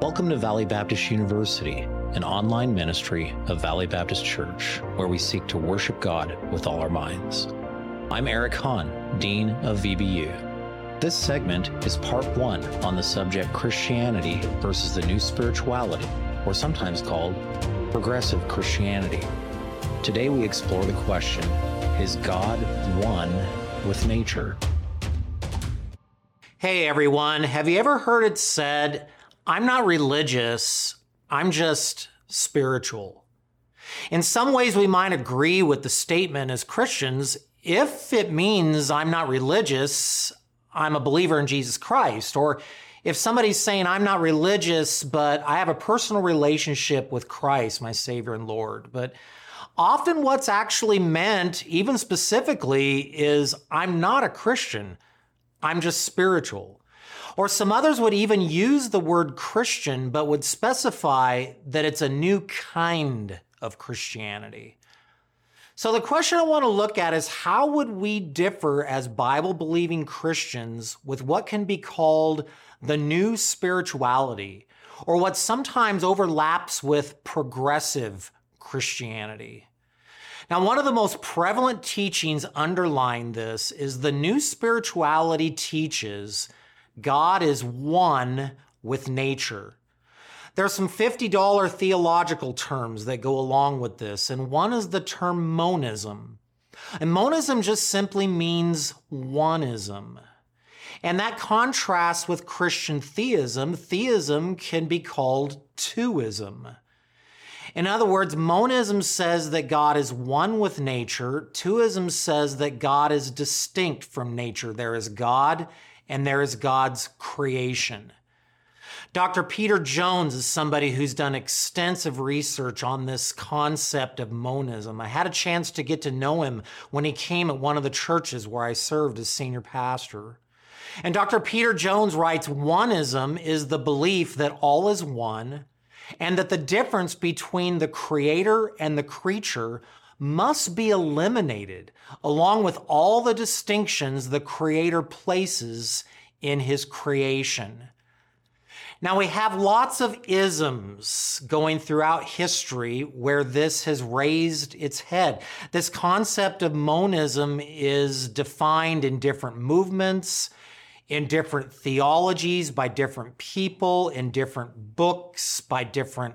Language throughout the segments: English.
Welcome to Valley Baptist University, an online ministry of Valley Baptist Church, where we seek to worship God with all our minds. I'm Eric Hahn, Dean of VBU. This segment is part one on the subject Christianity versus the New Spirituality, or sometimes called Progressive Christianity. Today we explore the question Is God one with nature? Hey everyone, have you ever heard it said, I'm not religious, I'm just spiritual? In some ways, we might agree with the statement as Christians if it means I'm not religious, I'm a believer in Jesus Christ. Or if somebody's saying I'm not religious, but I have a personal relationship with Christ, my Savior and Lord. But often what's actually meant, even specifically, is I'm not a Christian. I'm just spiritual. Or some others would even use the word Christian, but would specify that it's a new kind of Christianity. So the question I want to look at is how would we differ as Bible believing Christians with what can be called the new spirituality, or what sometimes overlaps with progressive Christianity? Now, one of the most prevalent teachings underlying this is the new spirituality teaches God is one with nature. There are some $50 theological terms that go along with this, and one is the term monism. And monism just simply means oneism. And that contrasts with Christian theism. Theism can be called twoism. In other words, monism says that God is one with nature. Twoism says that God is distinct from nature. There is God and there is God's creation. Dr. Peter Jones is somebody who's done extensive research on this concept of monism. I had a chance to get to know him when he came at one of the churches where I served as senior pastor. And Dr. Peter Jones writes, Oneism is the belief that all is one and that the difference between the creator and the creature must be eliminated, along with all the distinctions the creator places in his creation. Now, we have lots of isms going throughout history where this has raised its head. This concept of monism is defined in different movements, in different theologies by different people, in different books by different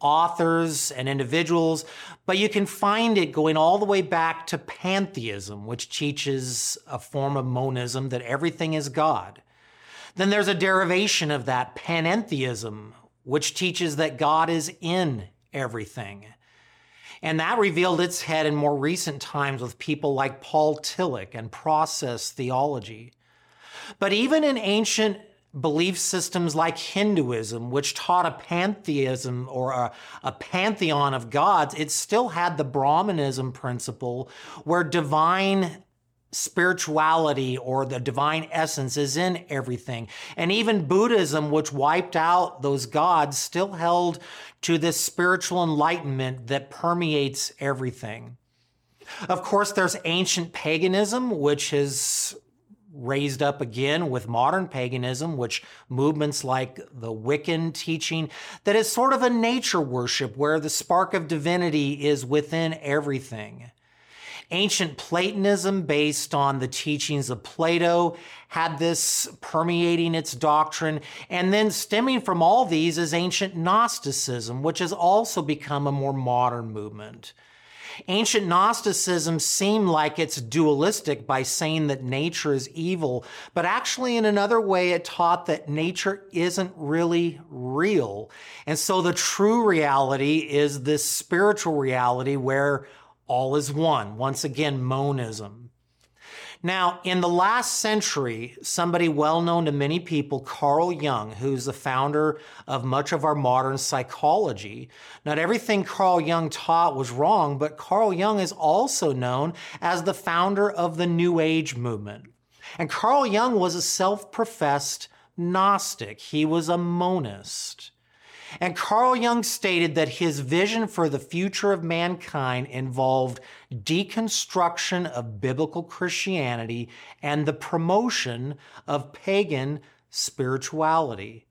authors and individuals, but you can find it going all the way back to pantheism, which teaches a form of monism that everything is God. Then there's a derivation of that, panentheism, which teaches that God is in everything. And that revealed its head in more recent times with people like Paul Tillich and process theology. But even in ancient belief systems like Hinduism, which taught a pantheism or a, a, pantheon of gods, it still had the Brahmanism principle where divine spirituality or the divine essence is in everything. And even Buddhism, which wiped out those gods, still held to this spiritual enlightenment that permeates everything. Of course, there's ancient paganism, which has raised up again with modern paganism, which movements like the Wiccan teaching, that is sort of a nature worship where the spark of divinity is within everything. Ancient Platonism, based on the teachings of Plato, had this permeating its doctrine. And then stemming from all these is ancient Gnosticism, which has also become a more modern movement. Ancient Gnosticism seemed like it's dualistic by saying that nature is evil, but actually, in another way, it taught that nature isn't really real. And so the true reality is this spiritual reality where all is one. Once again, monism. Now, in the last century, somebody well known to many people, Carl Jung, who's the founder of much of our modern psychology, not everything Carl Jung taught was wrong, but Carl Jung is also known as the founder of the New Age movement. And Carl Jung was a self professed Gnostic, he was a monist. And Carl Jung stated that his vision for the future of mankind involved deconstruction of biblical Christianity and the promotion of pagan spirituality.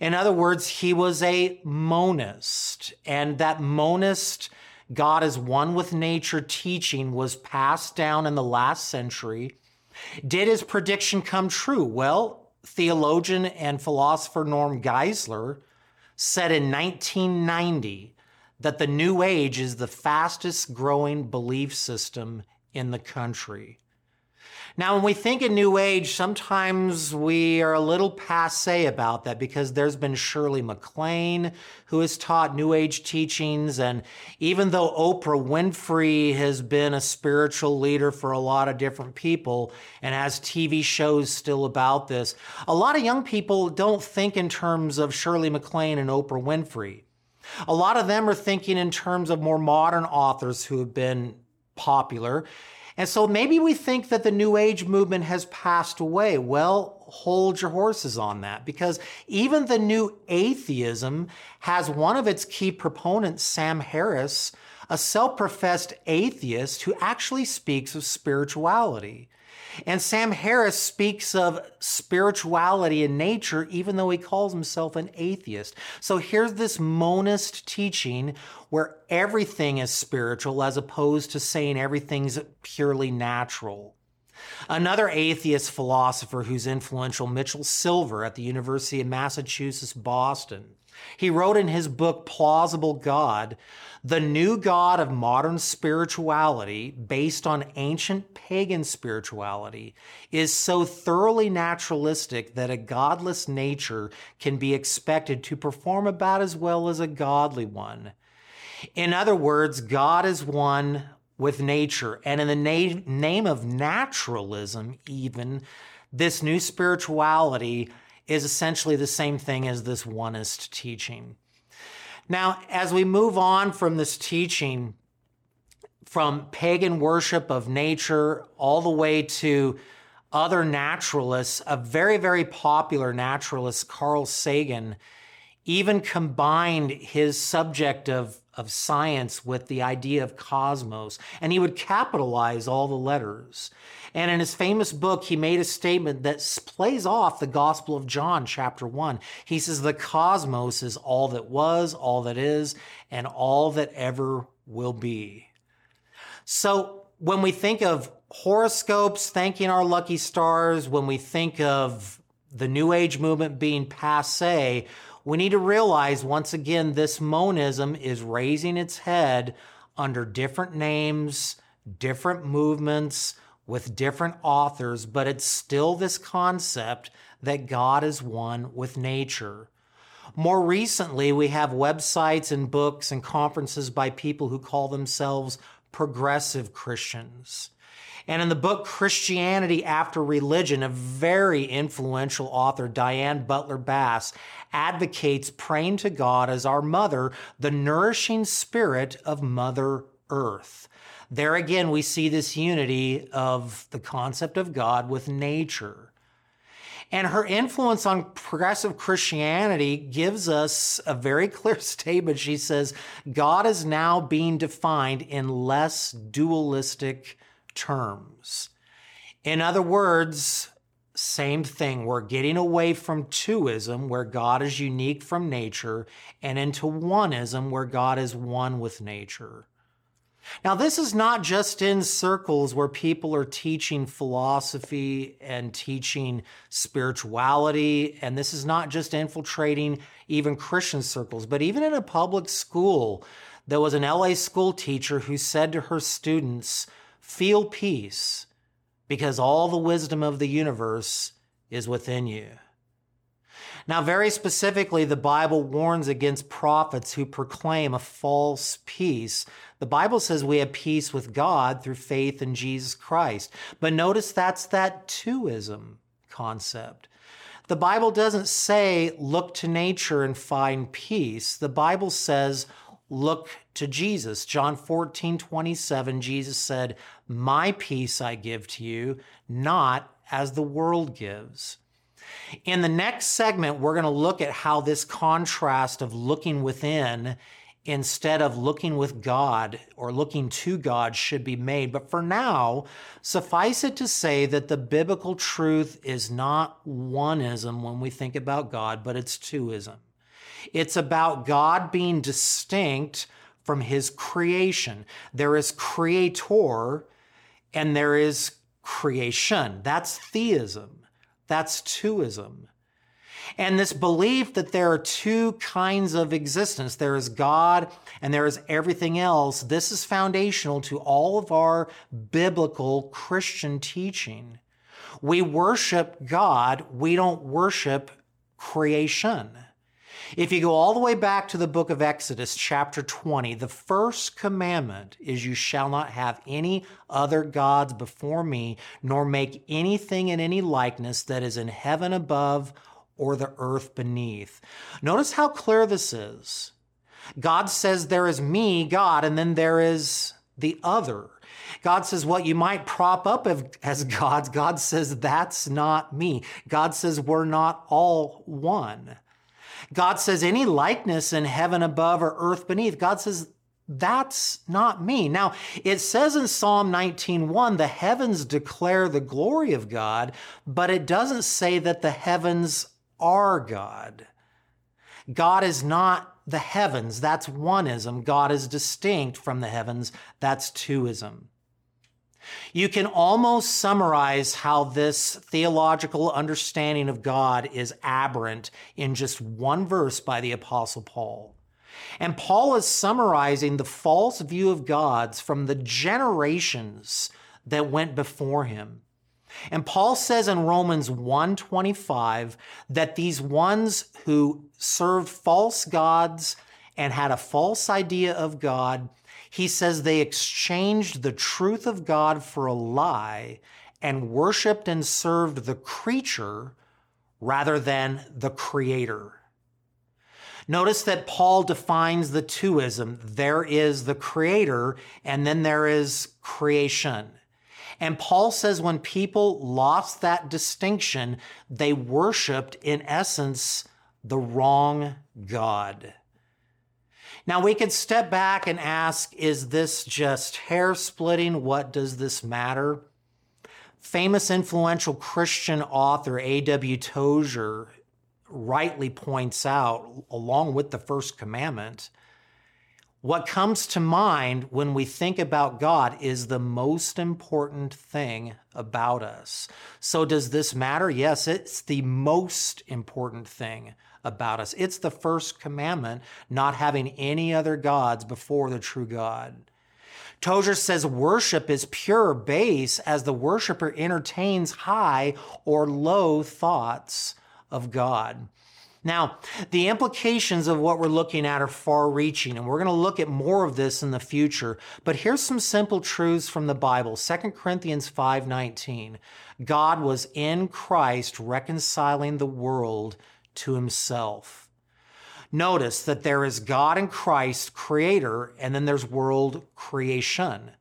In other words, he was a monist, and that monist, God is one with nature teaching, was passed down in the last century. Did his prediction come true? Well, theologian and philosopher Norm Geisler said in 1990 that the New Age is the fastest growing belief system in the country. Now, when we think of New Age, sometimes we are a little passe about that because there's been Shirley MacLaine who has taught New Age teachings. And even though Oprah Winfrey has been a spiritual leader for a lot of different people and has TV shows still about this, a lot of young people don't think in terms of Shirley MacLaine and Oprah Winfrey. A lot of them are thinking in terms of more modern authors who have been popular. And so maybe we think that the New Age movement has passed away. Well, hold your horses on that because even the new atheism has one of its key proponents, Sam Harris, a self professed atheist who actually speaks of spirituality. And Sam Harris speaks of spirituality in nature, even though he calls himself an atheist. So here's this monist teaching where everything is spiritual as opposed to saying everything's purely natural. Another atheist philosopher who's influential, Mitchell Silver at the University of Massachusetts, Boston. He wrote in his book, Plausible God, the new God of modern spirituality, based on ancient pagan spirituality, is so thoroughly naturalistic that a godless nature can be expected to perform about as well as a godly one. In other words, God is one with nature. And in the na- name of naturalism, even, this new spirituality is essentially the same thing as this oneist teaching. Now, as we move on from this teaching, from pagan worship of nature all the way to other naturalists, a very, very popular naturalist, Carl Sagan, even combined his subject of, of science with the idea of cosmos, and he would capitalize all the letters. And in his famous book, he made a statement that plays off the Gospel of John, chapter 1. He says, The cosmos is all that was, all that is, and all that ever will be. So when we think of horoscopes, thanking our lucky stars, when we think of the New Age movement being passe, we need to realize once again this monism is raising its head under different names, different movements, with different authors, but it's still this concept that God is one with nature. More recently, we have websites and books and conferences by people who call themselves progressive Christians. And in the book Christianity After Religion, a very influential author, Diana Butler Bass, advocates praying to God as our mother, the nourishing spirit of Mother Earth. There again, we see this unity of the concept of God with nature. And her influence on progressive Christianity gives us a very clear statement. She says, God is now being defined in less dualistic terms. In other words, same thing. We're getting away from twoism, where God is unique from nature, and into oneism, where God is one with nature. Now, this is not just in circles where people are teaching philosophy and teaching spirituality, and this is not just infiltrating even Christian circles, but even in a public school. There was an LA school teacher who said to her students, Feel peace because all the wisdom of the universe is within you. Now, very specifically, the Bible warns against prophets who proclaim a false peace. The Bible says we have peace with God through faith in Jesus Christ. But notice that's that twoism concept. The Bible doesn't say look to nature and find peace. The Bible says look to Jesus. John 14, 27, Jesus said, My peace I give to you, not as the world gives. In the next segment, we're going to look at how this contrast of looking within instead of looking with God or looking to God should be made. But for now, suffice it to say that the biblical truth is not oneism when we think about God, but it's twoism. It's about God being distinct from his creation. There is creator and there is creation. That's theism. That's twoism. And this belief that there are two kinds of existence there is God and there is everything else this is foundational to all of our biblical Christian teaching. We worship God, we don't worship creation. If you go all the way back to the book of Exodus, chapter 20, the first commandment is you shall not have any other gods before me, nor make anything in any likeness that is in heaven above or the earth beneath. Notice how clear this is. God says there is me, God, and then there is the other. God says what you might prop up as gods, God says that's not me. God says we're not all one. God says any likeness in heaven above or earth beneath, God says that's not me. Now, it says in Psalm 19:1 the heavens declare the glory of God, but it doesn't say that the heavens are God. God is not the heavens. That's oneism. God is distinct from the heavens. That's twoism. You can almost summarize how this theological understanding of God is aberrant in just one verse by the Apostle Paul. And Paul is summarizing the false view of God's from the generations that went before him. And Paul says in Romans 1:25 that these ones who served false gods and had a false idea of God, he says they exchanged the truth of God for a lie and worshiped and served the creature rather than the creator. Notice that Paul defines the twoism. There is the creator and then there is creation. And Paul says when people lost that distinction, they worshiped, in essence, the wrong God. Now we could step back and ask, is this just hair splitting? What does this matter? Famous influential Christian author A.W. Tozer rightly points out, along with the first commandment, what comes to mind when we think about God is the most important thing about us. So, does this matter? Yes, it's the most important thing about us. It's the first commandment, not having any other gods before the true God. Tozer says worship is pure base as the worshiper entertains high or low thoughts of God. Now, the implications of what we're looking at are far reaching, and we're going to look at more of this in the future. But here's some simple truths from the Bible. 2 Corinthians 5:19. God was in Christ reconciling the world to himself. Notice that there is God in Christ, creator, and then there's world creation.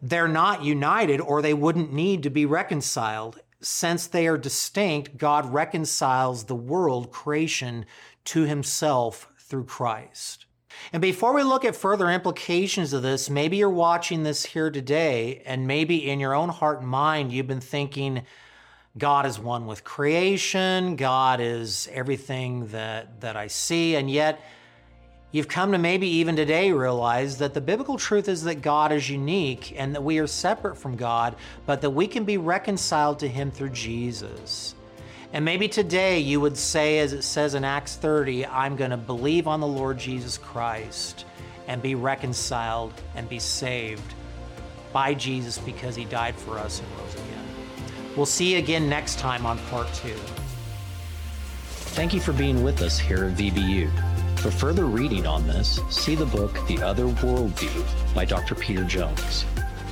They're not united or they wouldn't need to be reconciled since they are distinct, God reconciles the world creation to himself through Christ. And before we look at further implications of this, maybe you're watching this here today, and maybe in your own heart and mind, you've been thinking, God is one with creation, God is everything that, that I see, and yet You've come to maybe even today realize that the biblical truth is that God is unique and that we are separate from God, but that we can be reconciled to Him through Jesus. And maybe today you would say, as it says in Acts 30, I'm going to believe on the Lord Jesus Christ and be reconciled and be saved by Jesus because He died for us and rose again. We'll see you again next time on part two. Thank you for being with us here at VBU. For further reading on this, see the book The Other Worldview by Dr. Peter Jones.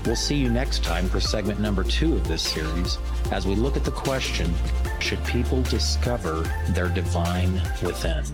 We'll see you next time for segment number two of this series as we look at the question Should people discover their divine within?